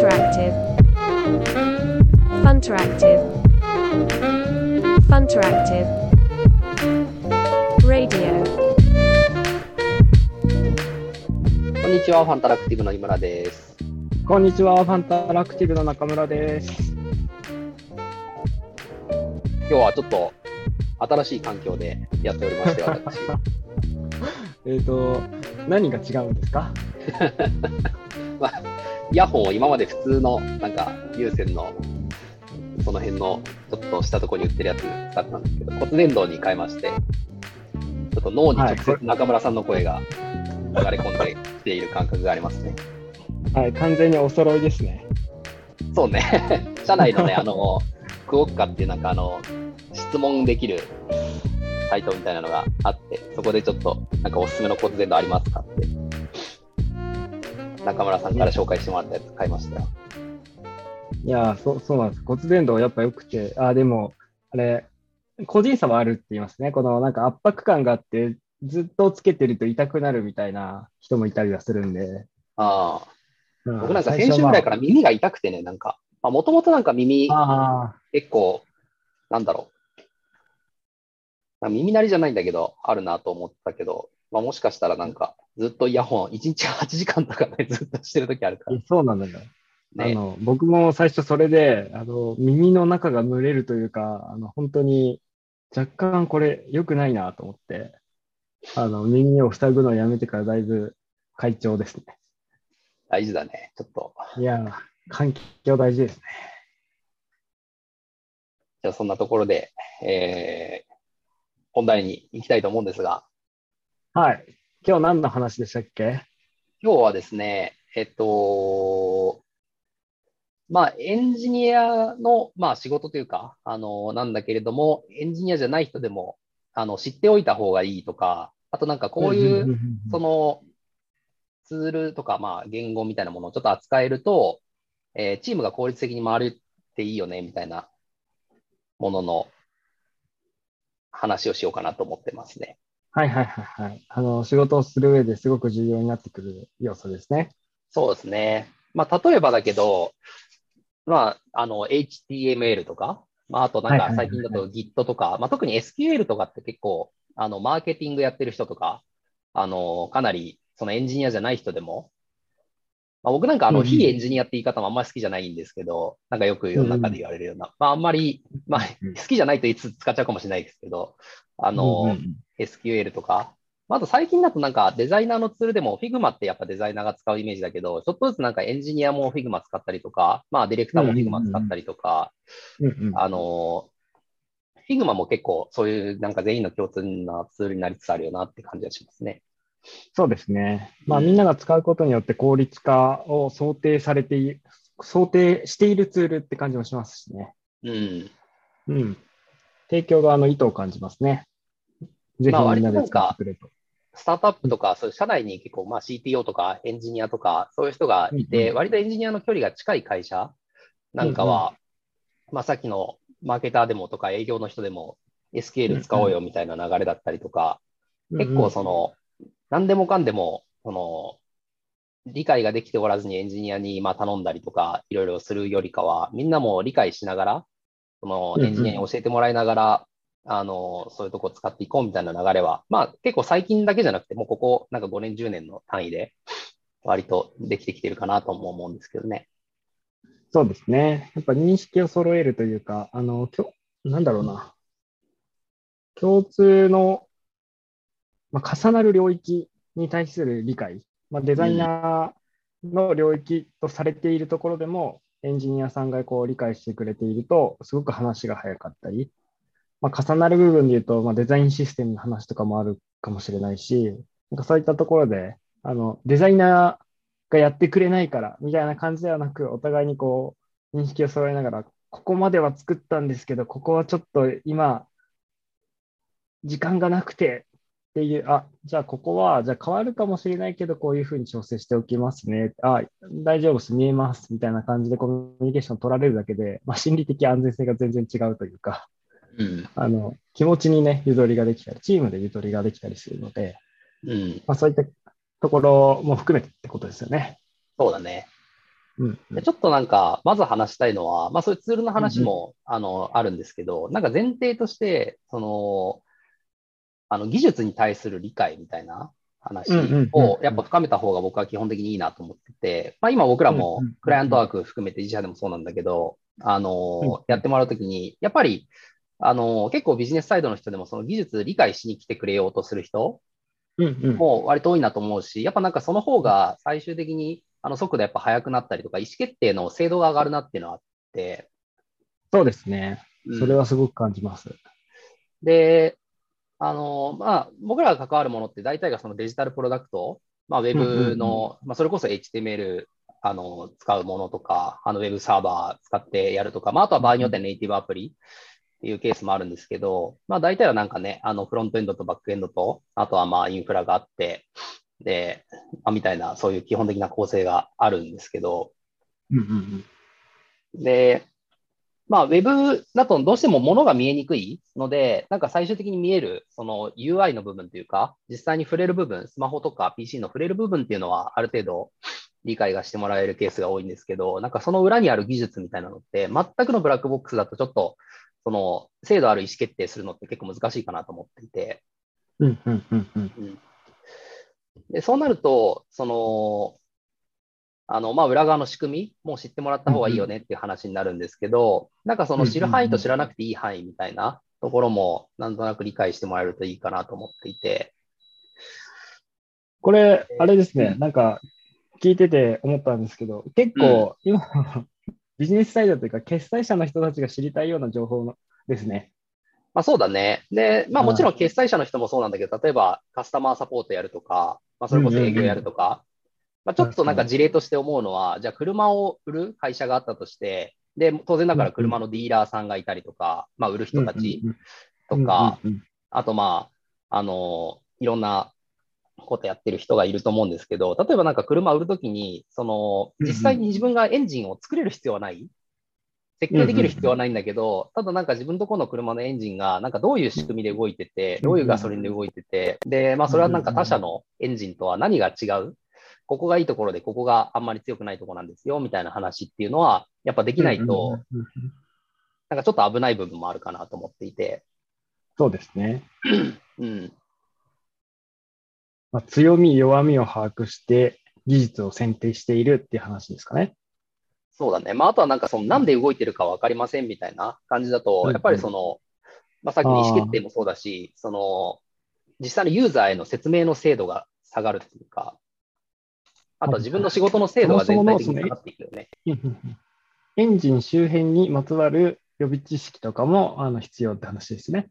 Funteractive. Funteractive. Funteractive. Radio. こんにちは、ファンタラクティブの井村です。こんにちは、ファンタラクティブの中村です。今日はちょっと新しい環境でやっておりまして、私。えっ、と、何が違うんですか？まあ、イヤホンを今まで普通の、なんか、有線の、その辺の、ちょっとしたところに売ってるやつ使ったんですけど、骨伝導に変えまして、ちょっと脳に直接中村さんの声が流れ込んできている感覚がありますね。はい、完全にお揃いですね。そうね、社内のね、あの、クオッカっていうなんかあの、質問できるサイトみたいなのがあって、そこでちょっと、なんかおすすめの骨伝導ありますかって、中村さんから紹介してもらったやつ買いましたよ。いやーそう、そうなんです。骨伝導やっぱ良くて、あーでも、あれ、個人差はあるって言いますね。このなんか圧迫感があって、ずっとつけてると痛くなるみたいな人もいたりはするんで。ああ、う僕なんか先週ぐらいから耳が痛くてね、なんか、もともとなんか耳あ結構、なんだろう。耳鳴りじゃないんだけど、あるなと思ったけど、まあ、もしかしたらなんか、ずっとイヤホン、1日8時間とかね、ずっとしてる時あるからあ、。そうなんだよ。あね、の僕も最初それであの耳の中が蒸れるというか、あの本当に若干これ良くないなと思って、あの耳を塞ぐのをやめてからだいぶ快調ですね。大事だね。ちょっと、いやー、環境大事ですね。じゃあそんなところで、えー、本題に行きたいと思うんですが、はい。今日何の話でしたっけ？今日はですね、えっと、まあ、エンジニアの、まあ、仕事というか、あの、なんだけれども、エンジニアじゃない人でも、あの、知っておいた方がいいとか、あとなんかこういう、その、ツールとか、まあ、言語みたいなものをちょっと扱えると、えーチームが効率的に回るっていいよね、みたいなものの話をしようかなと思ってますね。はいはいはいはい。あの、仕事をする上ですごく重要になってくる要素ですね。そうですね。まあ、例えばだけど、まあ、あの、HTML とか、まあ、あとなんか最近だと Git とか、まあ、特に SQL とかって結構、あの、マーケティングやってる人とか、あの、かなり、そのエンジニアじゃない人でも、まあ、僕なんかあの、非エンジニアって言い方もあんまり好きじゃないんですけど、なんかよく世の中で言われるような、まあ、あんまり、まあ、うん好きじゃないといつ使っちゃうかもしれないですけど、あの、うん SQL とか、まああと最近だとなんかデザイナーのツールでも Figma ってやっぱデザイナーが使うイメージだけど、ちょっとずつなんかエンジニアも Figma 使ったりとか、まあディレクターも Figma 使ったりとか、あの、Figma も結構そういうなんか全員の共通なツールになりつつあるよなって感じがしますね。そうですね。まあ、うんみんなが使うことによって効率化を想定されて想定しているツールって感じもしますしね。うん。うん。提供側の意図を感じますね。ぜひまあみんなで割となんか使ってくれと。スタートアップとか、そういう社内に結構まあ CTO とかエンジニアとか、そういう人がいて、割とエンジニアの距離が近い会社なんかは、まあさっきのマーケターでもとか営業の人でも SQL 使おうよみたいな流れだったりとか、結構その、何でもかんでも、その、理解ができておらずにエンジニアにまあ頼んだりとか、いろいろするよりかは、みんなも理解しながら、そのエンジニアに教えてもらいながら、あの、そういうとこ使っていこうみたいな流れは、まあ結構最近だけじゃなくて、もうここなんか5年、10年の単位で、割とできてきてるかなとも思うんですけどね。そうですね。やっぱ認識を揃えるというか、あの、きょなんだろうな。共通の、まあ、重なる領域に対する理解、まあ、デザイナーの領域とされているところでも、エンジニアさんがこう理解してくれていると、すごく話が早かったり、まあ、重なる部分で言うと、まあ、デザインシステムの話とかもあるかもしれないし、なんかそういったところで、あの、デザイナーがやってくれないから、みたいな感じではなく、お互いにこう、認識を揃えながら、ここまでは作ったんですけど、ここはちょっと今、時間がなくてっていう、あ、じゃあここは、じゃあ変わるかもしれないけど、こういうふうに調整しておきますね。あ、大丈夫です、見えます、みたいな感じでコミュニケーション取られるだけで、まあ、心理的安全性が全然違うというか、うん。あの、気持ちにね、ゆとりができたり、チームでゆとりができたりするので、うん。まあ、そういったところも含めてってことですよね。そうだね。うんでちょっとなんか、まず話したいのは、まあそういうツールの話も、あの、あるんですけど、なんか前提として、その、あの、技術に対する理解みたいな話うんうんうんをやっぱ深めた方が僕は基本的にいいなと思ってて、まあ今僕らもうんうんうんクライアントワーク含めて自社でもそうなんだけど、あうんの、やってもらうときに、やっぱり、あの、結構ビジネスサイドの人でもその技術理解しに来てくれようとする人うんうん。も割と多いなと思うし、やっぱなんかその方が最終的にあの速度やっぱ速くなったりとか、意思決定の精度が上がるなっていうのはあって、そうですね。うん。それはすごく感じます。で、あの、まあ、僕らが関わるものって大体がそのデジタルプロダクト、まあ、ウェうんうんうん。ブの、まあ、それこそ HTML、あの、使うものとか、あの、ウェブサーバー使ってやるとか、まあ、あとは場合によってはネイティブアプリっていうケースもあるんですけど、まあ、大体はなんかね、あの、フロントエンドとバックエンドと、あとはまあ、インフラがあって、で、まあ、みたいな、そういう基本的な構成があるんですけど、うんうんで、まあ、ウェブだとどうしても物が見えにくいので、なんか最終的に見える、その UI の部分というか、実際に触れる部分、スマホとか PC の触れる部分っていうのは、ある程度理解がしてもらえるケースが多いんですけど、なんかその裏にある技術みたいなのって、全くのブラックボックスだとちょっと、その精度ある意思決定するのって結構難しいかなと思っていて、うんうんうんうん。うん。でそうなると、その、あの、まあ、裏側の仕組みも知ってもらった方がいいよねっていう話になるんですけど、なんかその知る範囲と知らなくていい範囲みたいなところも、なんとなく理解してもらえるといいかなと思っていて、これ、あれですね。う、んなんか聞いてて思ったんですけど、結構今、ビジネスサイドというか、決済者の人たちが知りたいような情報のですね。まあそうだね。で、まあはいもちろん決済者の人もそうなんだけど、例えばカスタマーサポートやるとか、まあそれこそ営業やるとか、まあちょっとなんか事例として思うのは、じゃあ車を売る会社があったとして、で、当然だから車のディーラーさんがいたりとか、まあ売る人たちとか、あとまあ、あの、いろんなことやってる人がいると思うんですけど、例えばなんか車売るときに、その、実際に自分がエンジンを作れる必要はない。設計できる必要はないんだけど、ただなんか自分のところの車のエンジンが、なんかどういう仕組みで動いてて、どういうガソリンで動いてて、で、まあそれはなんか他社のエンジンとは何が違う。ここがいいところで、ここがあんまり強くないところなんですよ、みたいな話っていうのは、やっぱできないと、なんかちょっと危ない部分もあるかなと思っていて、そうですね。うん。まあ、強み、弱みを把握して、技術を選定しているっていう話ですかね。そうだね。まあ、あとはなんかその、なんで動いてるかわかりませんみたいな感じだうんと、うんやっぱりその、まあ、さっきの意思決定もそうだし、その、実際のユーザーへの説明の精度が下がるっていうか、あとは自分の仕事の精度が全体的に下がっていくよね。エンジン周辺にまつわる予備知識とかもあの必要って話ですね。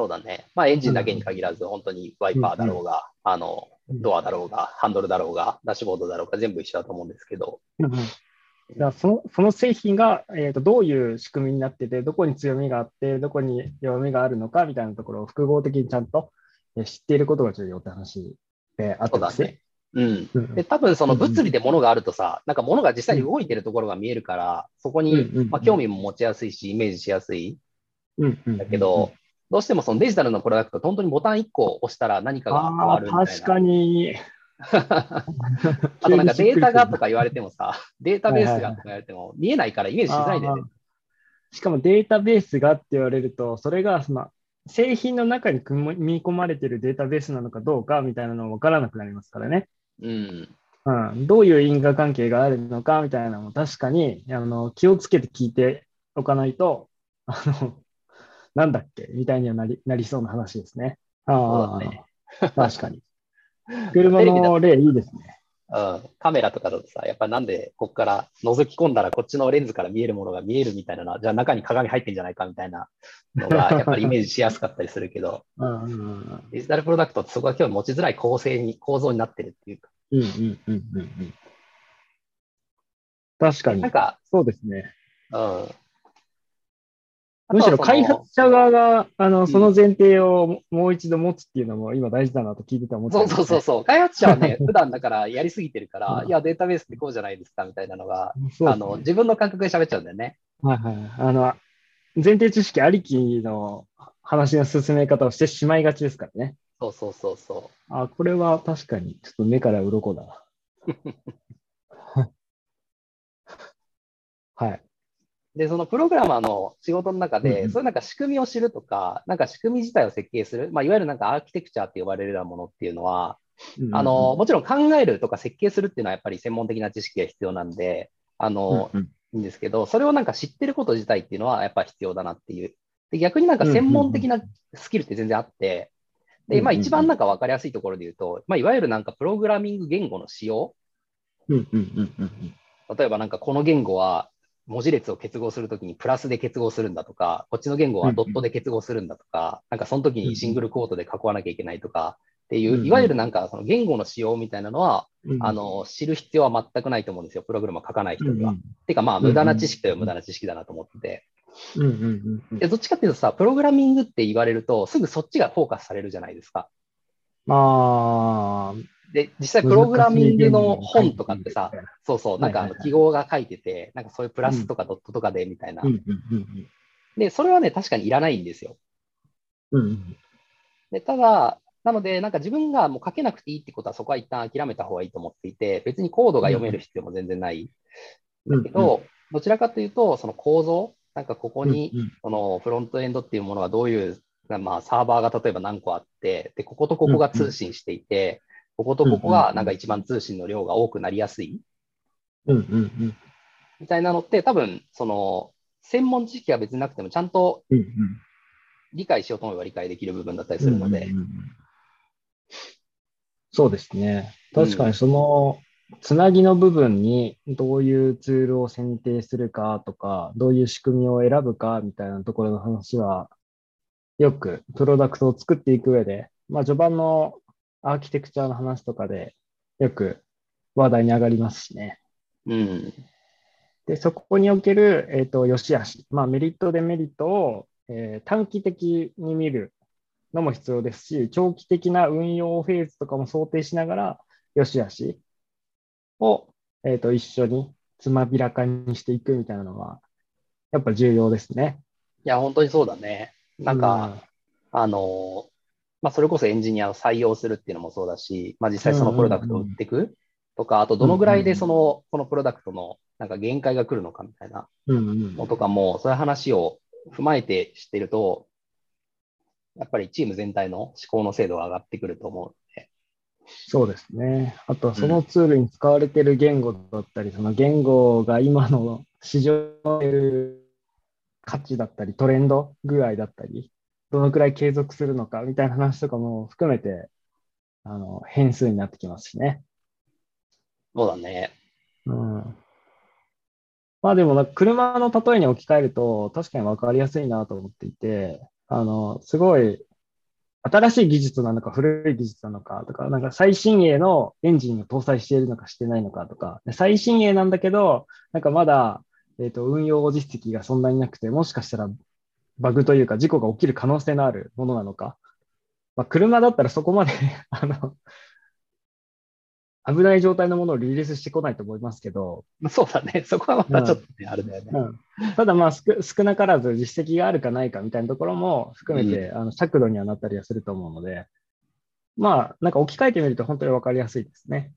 そうだね。まあ、エンジンだけに限らず、本当にワイパーだろうが、あの、ドアだろうが、ハンドルだろうが、ダッシュボードだろうが、全部一緒だと思うんですけど、うんうん。だそのその製品が、えーとどういう仕組みになってて、どこに強みがあって、どこに弱みがあるのかみたいなところを複合的にちゃんとえー知っていることが重要って話であってますね。うん。うん。で、多分その物理で物があるとさ、なんか物が実際に動いてるところが見えるから、そこにまあ、興味も持ちやすいし、イメージしやすい。だけど、どうしてもそのデジタルのプロダクト、本当にボタン1個押したら何かが変わるみたいな。確かに。あとなんかデータがとか言われてもさ、データベースがとか言われても見えないからイメージしづらいんだよね。しかもデータベースがって言われると、それがその製品の中に組み込まれているデータベースなのかどうかみたいなのも分からなくなりますからね。うん。うん、どういう因果関係があるのかみたいなのも確かにあの気をつけて聞いておかないと、あのなんだっけ？みたいにはなりなりそうな話ですね。ああ、ね確かに。車の例いいですね。うん、カメラとかだとさ、やっぱなんでここから覗き込んだらこっちのレンズから見えるものが見えるみたいなのは、じゃあ中に鏡入ってんじゃないかみたいなのが、やっぱりイメージしやすかったりするけど、うんうんうんデジタルプロダクトってそこが今日持ちづらい構成に、構造になってるっていうか、うんうんうんうんうん確かになん。か、そうですね。うん。むしろ開発者側があのんその前提をもう一度持つっていうのも今大事だなと聞いてて思ってたそうそうそうそう。開発者はね、普段だからやりすぎてるからう、んいや、データベースってこうじゃないですかみたいなのが、ねあの、自分の感覚で喋っちゃうんだよね。はいはい。あの、前提知識ありきの話の進め方をしてしまいがちですからね。そうそうそうそあ、これは確かにちょっと目から鱗だな。で、そのプログラマーの仕事の中で、そういうなんか仕組みを知るとか、なんか仕組み自体を設計する、まあ、いわゆるなんかアーキテクチャって呼ばれるようなものっていうのは、あの、もちろん考えるとか設計するっていうのはやっぱり専門的な知識が必要なんで、あの、いいんですけど、それをなんか知ってること自体っていうのはやっぱ必要だなっていう。で逆になんか専門的なスキルって全然あって、で、まあ一番なんか分かりやすいところで言うと、まあいわゆるなんかプログラミング言語の仕様、うんうんうんうんうん。例えばなんかこの言語は文字列を結合するときにプラスで結合するんだとか、こっちの言語はドットで結合するんだとか、なんかその時にシングルコードで囲わなきゃいけないとかっていう、うんうん。いわゆるなんかその言語の仕様みたいなのは、うんあの、知る必要は全くないと思うんですよ、プログラムを書かない人には。うんてかまあ無駄な知識という無駄な知識だなと思ってて。うんうんうんうん。で、どっちかっていうとさ、プログラミングって言われると、すぐそっちがフォーカスされるじゃないですか。まあ、で、実際プログラミングの本とかってさ、そうそう、なんかあの記号が書いてて、なんかそういうプラスとかドットとかでみたいな。で、それはね、確かにいらないんですよ。で、ただ、なので、なんか自分がもう書けなくていいってことはそこは一旦諦めた方がいいと思っていて、別にコードが読める必要も全然ない。うんだけど、どちらかというと、その構造、なんかここに、うんうん。そのフロントエンドっていうものはどういう、まあ、サーバーが例えば何個あって、で、こことここが通信していて、こことここがなんか一番通信の量が多くなりやすい。うんうんみたいなのって、多分、その、専門知識が別になくても、ちゃんとうんうん。理解しようと思えば理解できる部分だったりするので。うん、うんうん。そうですね。確かにその、つなぎの部分にどういうツールを選定するかとか、どういう仕組みを選ぶかみたいなところの話は、よくプロダクトを作っていく上で、まあ序盤のアーキテクチャの話とかでよく話題に上がりますしね。うん。で、そこにおける、えっ、と、良し悪し、まあ、メリット、デメリットを、えー短期的に見るのも必要ですし、長期的な運用フェーズとかも想定しながら、良し悪しを、えっ、と、一緒につまびらかにしていくみたいなのは、やっぱ重要ですね。いや、本当にそうだね。なんか、あの、まあ、それこそエンジニアを採用するっていうのもそうだし、まあ、実際そのプロダクトを売っていくとか、あとどのぐらいでその、このプロダクトのなんか限界が来るのかみたいなのとかも、そういう話を踏まえて知ってると、やっぱりチーム全体の思考の精度が上がってくると思うので。そうですね。あとはそのツールに使われている言語だったり、その言語が今の市場の価値だったり、トレンド具合だったり、どのくらい継続するのかみたいな話とかも含めて、あの、変数になってきますしね。そうだね。うん。まあでも車の例えに置き換えると確かに分かりやすいなと思っていて、あの、すごい新しい技術なのか古い技術なのかとか、なんか最新鋭のエンジンを搭載しているのかしてないのかとか、で最新鋭なんだけど、なんかまだ、えっと、運用実績がそんなになくて、もしかしたらバグというか事故が起きる可能性のあるものなのか。まあ、車だったらそこまで あの、危ない状態のものをリリースしてこないと思いますけど、まあそうだね。そこはまたちょっとね、あれだよね。うん、ただまあ少少なからず実績があるかないかみたいなところも含めて、あの尺度にはなったりはすると思うので、まあなんか置き換えてみると本当に分かりやすいですね。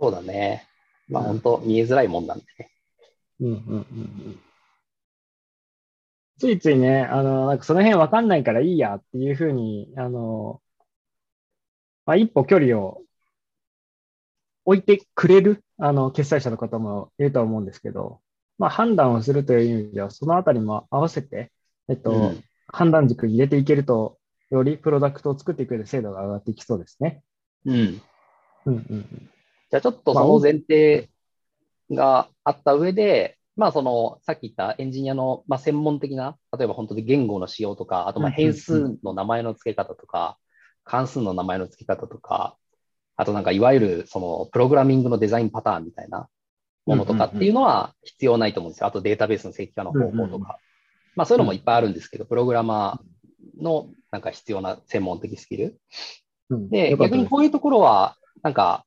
そうだね。まあうん本当見えづらいもんなんでね。うんうんうんうんついついね、あの、なんかその辺分かんないからいいやっていうふうに、あの、まあ、一歩距離を置いてくれる、あの、決済者の方もいるとは思うんですけど、まあ、判断をするという意味では、そのあたりも合わせて、えっと、うん判断軸に入れていけると、よりプロダクトを作っていく上で精度が上がっていきそうですね。うん。うんうんうん。じゃあちょっとその前提があった上で、まあその、さっき言ったエンジニアの、まあ、専門的な、例えば本当に言語の仕様とか、あとまあ変数の名前の付け方とか、関数の名前の付け方とか、あとなんかいわゆるそのプログラミングのデザインパターンみたいなものとかっていうのは必要ないと思うんですよ。あとデータベースの石化の方法とか。まあそういうのもいっぱいあるんですけど、プログラマーのなんか必要な専門的スキル。うんで、逆にこういうところは、なんか、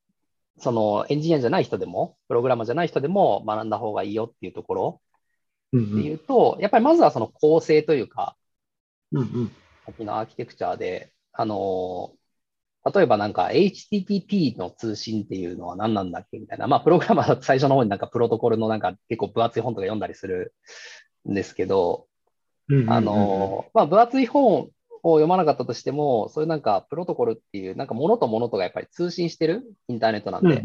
そのエンジニアじゃない人でも、プログラマーじゃない人でも学んだ方がいいよっていうところってうん。うんいうと、やっぱりまずはその構成というか、うんうん。さっきのアーキテクチャで、あの例えばなんか HTTP の通信っていうのは何なんだっけみたいな。まあ、プログラマー最初の方になんかプロトコルのなんか結構分厚い本とか読んだりするんですけど、あの、まあ、分厚い本を読まなかったとしても、そういうなんかプロトコルっていう、なんか物と物とがやっぱり通信してるインターネットなんで、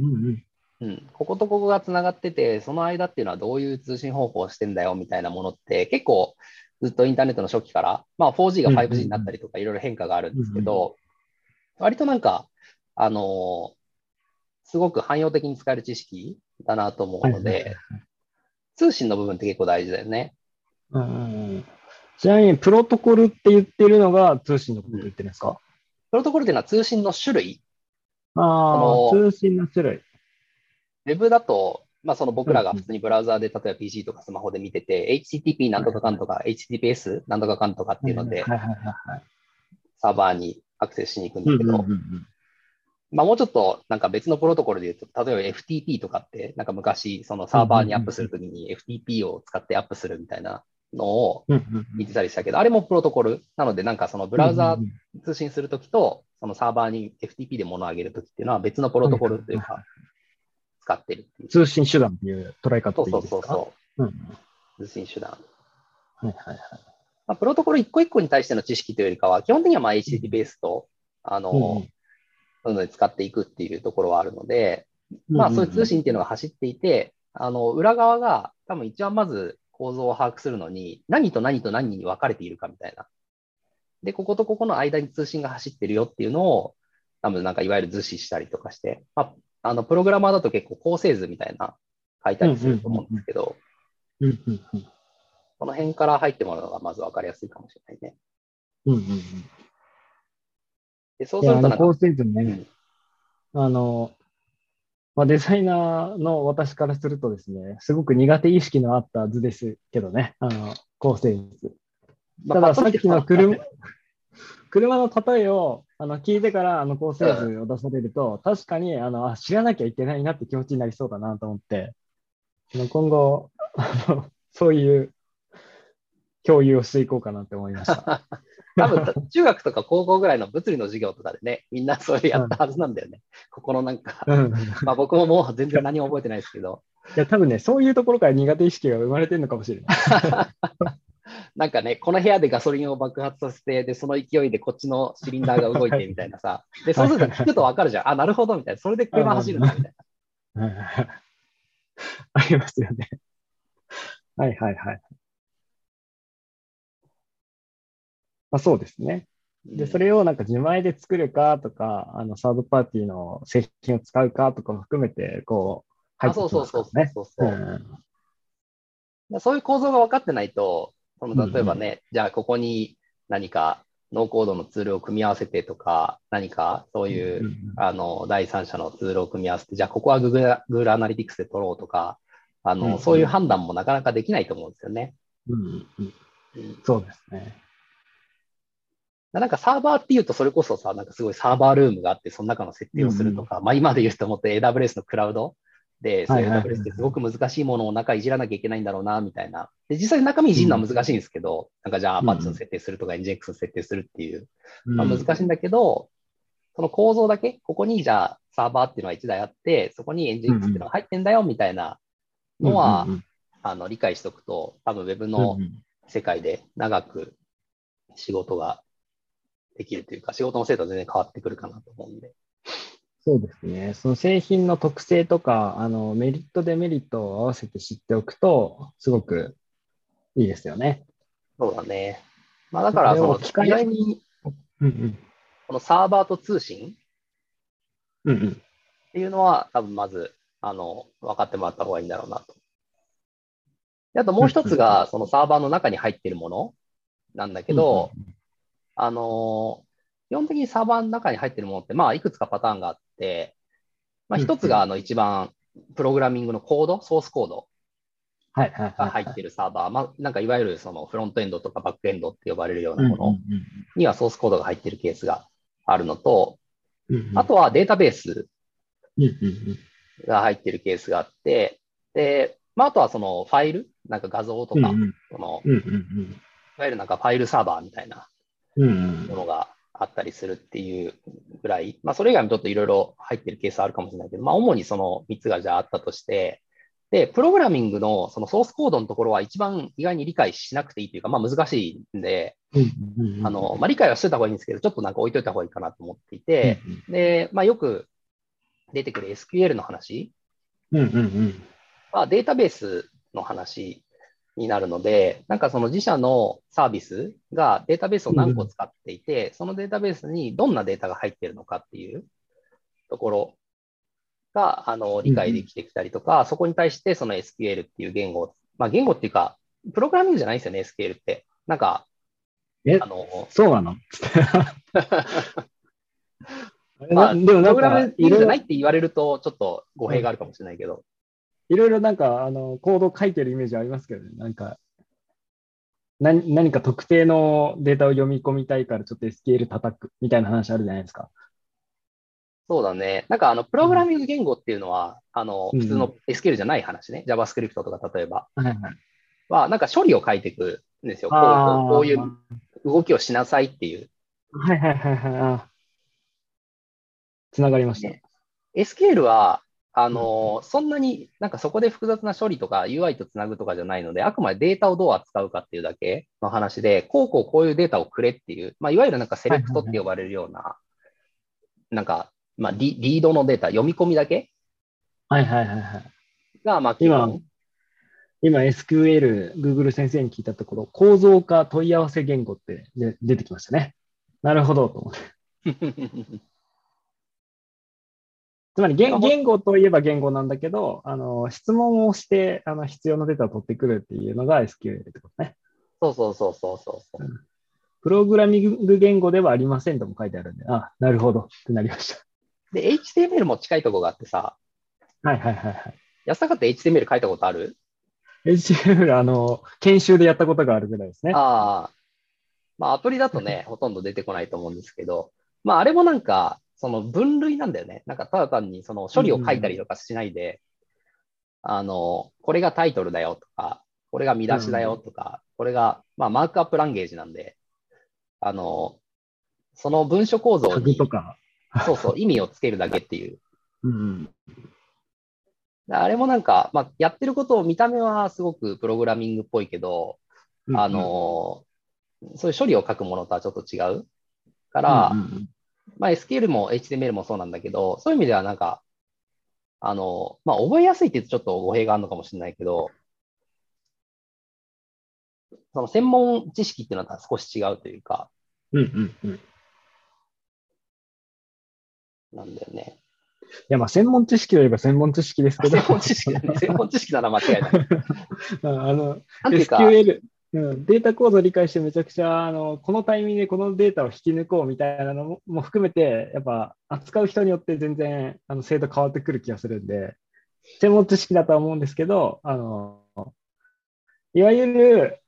うん、こことここがつながってて、その間っていうのはどういう通信方法をしてんだよみたいなものって結構ずっとインターネットの初期から、まあ 4G が 5G になったりとかいろいろ変化があるんですけど、割となんか、あのーすごく汎用的に使える知識だなと思うので、通信の部分って結構大事だよね。うんちなみに、プロトコルって言ってるのが通信のこと言ってるんですか、プロトコルっていうのは通信の種類。ああ、の通信の種類。ウェブだと、まあ、その僕らが普通にブラウザーで、例えば PC とかスマホで見てて、HTTP なんとかかんとか、HTTPS なんとかかんとかっていうので、はいはいはいはい。サーバーにアクセスしに行くんだけど、まあ、もうちょっとなんか別のプロトコルで言うと、例えば FTP とかって、なんか昔、そのサーバーにアップするときに FTP を使ってアップするみたいなのを見てたりしたけど、あれもプロトコルなので、なんかそのブラウザー通信するときと、そのサーバーに FTP で物を上げるときっていうのは別のプロトコルというか、使ってるっていう。通信手段っていう捉え方そうでいいですか？そうそうそう。うん通信手段。はいはいはい。まあ、プロトコル一個一個に対しての知識というよりかは、基本的にはまあ HTTP ベースと、あの、うんそういうので使っていくっていうところはあるので、まあそういう通信っていうのが走っていて、あの、裏側が多分一番まず構造を把握するのに、何と何と何に分かれているかみたいな。で、こことここの間に通信が走ってるよっていうのを、多分なんかいわゆる図示したりとかして、まあ、あの、プログラマーだと結構構成図みたいな書いたりすると思うんですけど、この辺から入ってもらうのがまず分かりやすいかもしれないね。うんうんうんで、そうするとなんか、構成図ね、うんあの、まあ、デザイナーの私からするとですね、すごく苦手意識のあった図ですけどね、あの、構成図。まあたださっきの車車の例えをあの聞いてからあの構成図を出されると、確かにあのあ知らなきゃいけないなって気持ちになりそうだなと思って、今後あの、そういう共有をしていこうかなって思いました。多分、中学とか高校ぐらいの物理の授業とかでね、みんなそれやったはずなんだよね。ここのなんか、うんまあ僕ももう全然何も覚えてないですけど、いや、多分ね、そういうところから苦手意識が生まれてるのかもしれない。なんかね、この部屋でガソリンを爆発させて、で、その勢いでこっちのシリンダーが動いてみたいなさ、で、そうすると聞くとわかるじゃん。あ、なるほど、みたいな。それで車走るんだ、みたいな。うんありますよね。はいはいはい。まあ、そうですね。で、それをなんか自前で作るかとか、あの、サードパーティーの製品を使うかとかも含めて、こう、入あ、ってきそうそうそうますからね。そうそう。うんまあそういう構造が分かってないと、その例えばね、じゃあここに何かノーコードのツールを組み合わせてとか、何かそういう、うんあの第三者のツールを組み合わせて、じゃあここは Google, Google アナリティクスで取ろうとか、あのうんそういう判断もなかなかできないと思うんですよね。うんうんうんそうですね。なんかサーバーっていうと、それこそさ、なんかすごいサーバールームがあって、その中の設定をするとか、まあ今で言うともっと AWS のクラウド。で、そういう AWS ってすごく難しいものを中いじらなきゃいけないんだろうな、みたいな。で、実際中身いじるのは難しいんですけど、なんかじゃあうん Apache の設定するとか NGX の設定するっていう、まあ、うん。難しいんだけど、その構造だけ、ここにじゃあサーバーっていうのが1台あって、そこに NGX っていうのが入ってんだよ、みたいなのは、うんうんあの理解しておくと、多分 Web うんのうん。世界で長く仕事ができるというか、仕事の精度は全然変わってくるかなと思うんで。そうですね。その製品の特性とか、あの、メリット、デメリットを合わせて知っておくと、すごくいいですよね。そうだね。まあだから、その、機械に、うんうん。このサーバーと通信。っていうのは、多分まず、あの、分かってもらった方がいいんだろうなと。であともう一つが、そのサーバーの中に入っているものなんだけど、あの基本的にサーバーの中に入っているものって、まあ、いくつかパターンがあって、まあ、一つが、あの、一番、プログラミングのコード、ソースコードはいはいはい。が入っているサーバー、まあ、なんかいわゆるそのフロントエンドとかバックエンドって呼ばれるようなものにはソースコードが入っているケースがあるのと、あとはデータベースが入っているケースがあって、で、まあ、あとはそのファイル、なんか画像とか、そのいわゆるなんかファイルサーバーみたいなものがあったりするっていうぐらい、まあ、それ以外もちょっといろいろ入ってるケースあるかもしれないけど、まあ、主にその3つがじゃああったとして、で、プログラミングのそのソースコードのところは一番意外に理解しなくていいというか、まあ難しいんで、あの、まあ理解はしてた方がいいんですけど、ちょっとなんか置いといた方がいいかなと思っていて、で、まあよく出てくる SQL の話。はデータベースの話になるので、なんかその自社のサービスがデータベースを何個使っていて、そのデータベースにどんなデータが入っているのかっていうところが、あの、理解できてきたりとか、うん、そこに対してその SQL っていう言語、まあ言語っていうか、プログラミングじゃないですよね、SQL って。なんか、え、あの、そうなの？まあ、でもプログラミングじゃないって言われると、ちょっと語弊があるかもしれないけど。いろいろなんか、あの、コード書いてるイメージありますけどね。なんか、何何か特定のデータを読み込みたいからちょっと SQL 叩くみたいな話あるじゃないですか。そうだね。なんか、あの、プログラミング言語っていうのは、あの、普通の SQL じゃない話ね。JavaScript とか、例えば。はいはい。は、なんか処理を書いていくんですよ。こうこういう動きをしなさいっていう。はいはいはいはい。つながりました。ね、SQL は、あの、うん、そんなになんかそこで複雑な処理とか UI とつなぐとかじゃないので、あくまでデータをどう扱うかっていうだけの話で、こうこうこういうデータをくれっていう、まあ、いわゆるなんかセレクトって呼ばれるような、なんかまあリ、リードのデータ、読み込みだけはいはいはいはい。が、まあ、今、今 SQL、Google 先生に聞いたところ、構造化問い合わせ言語ってで出てきましたね。なるほど、と思って。つまり言言語といえば言語なんだけど、あの質問をしてあの必要なデータを取ってくるっていうのが SQL ってことね。そうそうそうそうそう、うん、プログラミング言語ではありませんとも書いてあるんで、あ、なるほどってなりました。で、HTML も近いとこがあってさ、はいはいはいはい。安坂って HTML 書いたことある ?HTML、あの、研修でやったことがあるぐらいですね。ああ。まあ、アプリだとね、ほとんど出てこないと思うんですけど、まあ、あれもなんか、その分類なんだよね。なんか、ただ単にその処理を書いたりとかしないで、うん、あの、これがタイトルだよとか、これが見出しだよとか、うん、これが、まあ、マークアップランゲージなんで、あの、その文書構造に、とか。そうそう、意味をつけるだけっていう。うん、あれもなんか、まあ、やってることを見た目はすごくプログラミングっぽいけど、あの、そういう処理を書くものとはちょっと違うから、うんうん、まあ、SQL も HTML もそうなんだけど、そういう意味ではなんか、あの、まあ、覚えやすいって言うとちょっと語弊があるのかもしれないけど、その専門知識っていうのは少し違うというか、うんうんうん、なんだよね。いや、まあ、専門知識といえば専門知識ですけど。専門知識、専門知識なら間違いない。あの、SQL、うん、データコードを理解してめちゃくちゃ、あの、このタイミングでこのデータを引き抜こうみたいなのも含めて、やっぱ扱う人によって全然、あの、精度変わってくる気がするんで、専門知識だとは思うんですけど、あの、いわゆる、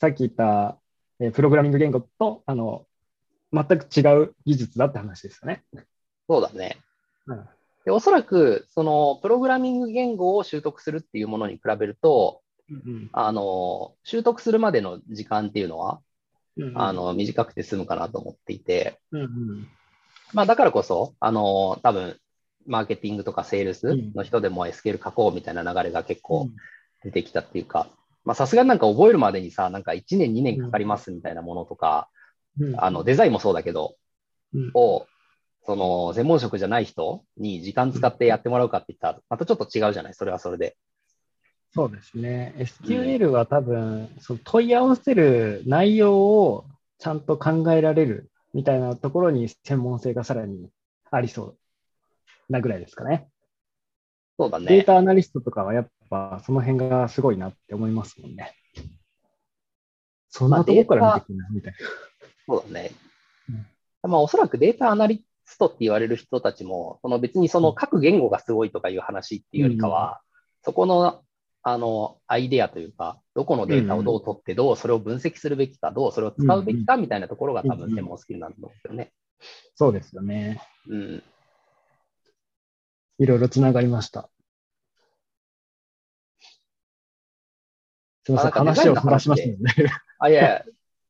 さっき言った、えプログラミング言語と、あの、全く違う技術だって話ですよね。そうだね。うん、でおそらく、その、プログラミング言語を習得するっていうものに比べると、うんうん、あの、習得するまでの時間っていうのは、うんうん、あの、短くて済むかなと思っていて、うんうん、まあ、だからこそ、あの、多分、マーケティングとかセールスの人でも SQL 書こうみたいな流れが結構出てきたっていうか、まあ、さすがになんか覚えるまでにさ、なんか1年、2年かかりますみたいなものとか、うん、あの、デザインもそうだけど、を、その、専門職じゃない人に時間使ってやってもらうかって言ったら、またちょっと違うじゃない。それはそれで。そうですね。SQL は多分、その問い合わせる内容をちゃんと考えられるみたいなところに専門性がさらにありそうなぐらいですかね。そうだね。データアナリストとかはやっぱその辺がすごいなって思いますもんね。そんなとこから見てくるみたいな。そうだね。うん、まあおそらくデータアナリストって言われる人たちも、その別にその各言語がすごいとかいう話っていうよりかは、うん、そこのあのアイデアというか、どこのデータをどう取って、どうそれを分析するべきか、どうそれを使うべきかみたいなところが多分専門スキルなんだと思うんですよね。そうですよね。うん。いろいろつながりました。すみません、話を話しましたね。あ、いやいや、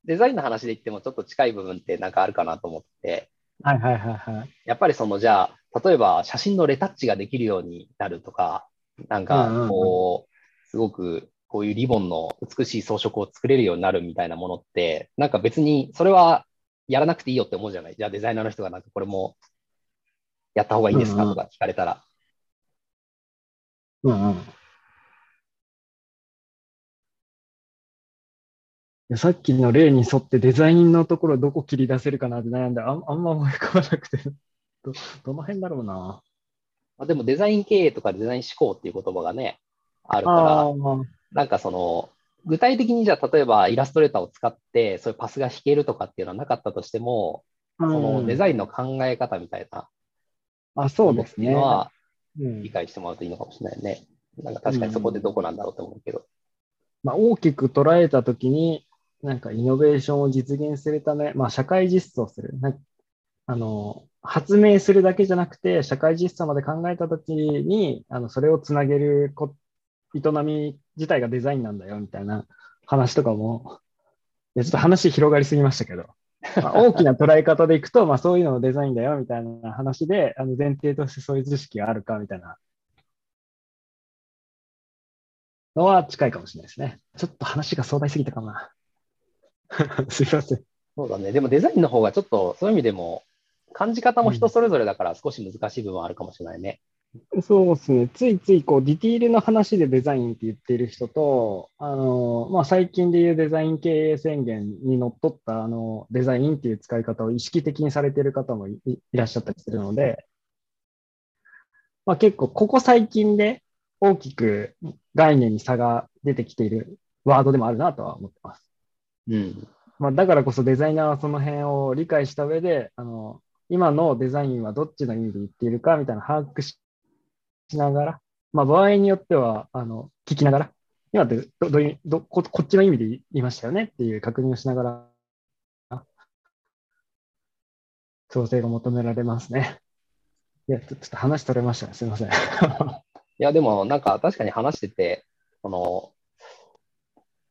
デザインの話で言ってもちょっと近い部分ってなんかあるかなと思って、はいはいはいはい。やっぱりそのじゃあ、例えば写真のレタッチができるようになるとか、なんかうんうんうんこう、すごくこういうリボンの美しい装飾を作れるようになるみたいなものって、なんか別にそれはやらなくていいよって思うじゃない。じゃあデザイナーの人がなんかこれもやった方がいいですかとか聞かれたら。うんうん。いやさっきの例に沿ってデザインのところどこ切り出せるかなって悩んで、あんあんま思い浮かばなくて、ど、どの辺だろうな。まあ、でもデザイン経営とかデザイン思考っていう言葉がね、あるあから、あ、なんかその、具体的にじゃあ例えばイラストレーターを使ってそういうパスが引けるとかっていうのはなかったとしても、そのデザインの考え方みたいなあ、そうですね。はうん理解してもらうといいのかもしれないね。なんか確かにそこでどこなんだろうと思うけど。まあ、大きく捉えたときに、なんかイノベーションを実現するため、まあ、社会実装する。あの、発明するだけじゃなくて、社会実装まで考えたときに、あの、それをつなげるこ営み自体がデザインなんだよ、みたいな話とかも、いやちょっと話広がりすぎましたけど、まあ、大きな捉え方でいくと、まあ、そういうののデザインだよ、みたいな話で、あの前提としてそういう知識があるか、みたいなのは近いかもしれないですね。ちょっと話が壮大すぎたかな。すいません。そうだね。でもデザインの方がちょっとそういう意味でも感じ方も人それぞれだから少し難しい部分はあるかもしれないね。そうですね。ついついこうディティールの話でデザインって言っている人と、あのまあ、最近でいうデザイン経営宣言にのっとったあのデザインっていう使い方を意識的にされている方もいいらっしゃったりするので、まあ、結構ここ最近で大きく概念に差が出てきているワードでもあるなとは思ってます。うん。まあ、だからこそデザイナーはその辺を理解した上で、あの今のデザインはどっちの意味で言っているかみたいな把握ししながら、まあ、場合によってはあの聞きながら、今ってどどいうどここっちの意味で言いましたよねっていう確認をしながら、調整が求められますね。いや、ちょっと話取れましたね。すみません。いや、でもなんか確かに話してて、その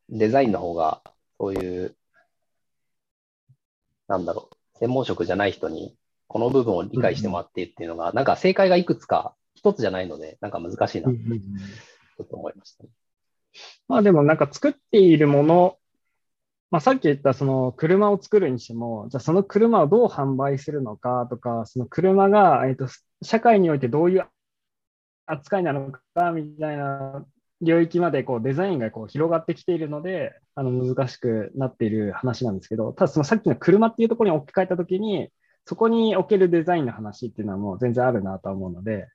デザインの方がそういう、なんだろう、専門職じゃない人にこの部分を理解してもらってっていうのが、なんか正解がいくつか一つじゃないので、なんか難しいなとちょっと思いましたね。まあでもなんか作っているもの、まあさっき言ったその車を作るにしても、じゃあその車をどう販売するのかとか、その車が、えっと、社会においてどういう扱いなのかみたいな領域までこうデザインがこう広がってきているので、あの難しくなっている話なんですけど、ただそのさっきの車っていうところに置き換えたときに、そこにおけるデザインの話っていうのはもう全然あるなとは思うので、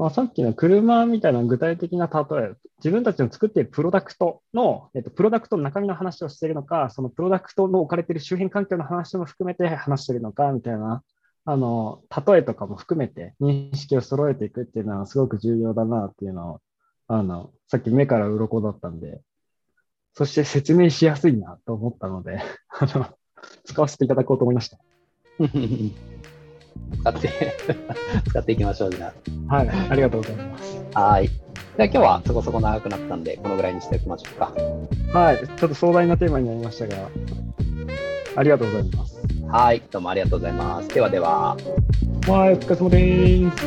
まあ、さっきの車みたいな具体的な例え、自分たちの作っているプロダクトの、えっと、プロダクトの中身の話をしているのか、そのプロダクトの置かれている周辺環境の話も含めて話しているのかみたいな、あの、例えとかも含めて認識を揃えていくっていうのはすごく重要だなっていうのを、あの、さっき目から鱗だったんで、そして 説明しやすいなと思ったので、あの、使わせていただこうと思いました。使って、使っていきましょう、じゃはい、ありがとうございます。あ。はい。じゃあ今日はそこそこ長くなったんで、このぐらいにしておきましょうか。はい、ちょっと壮大なテーマになりましたが、ありがとうございます。はい。どうもありがとうございます。ではでは。はい、お疲れ様です。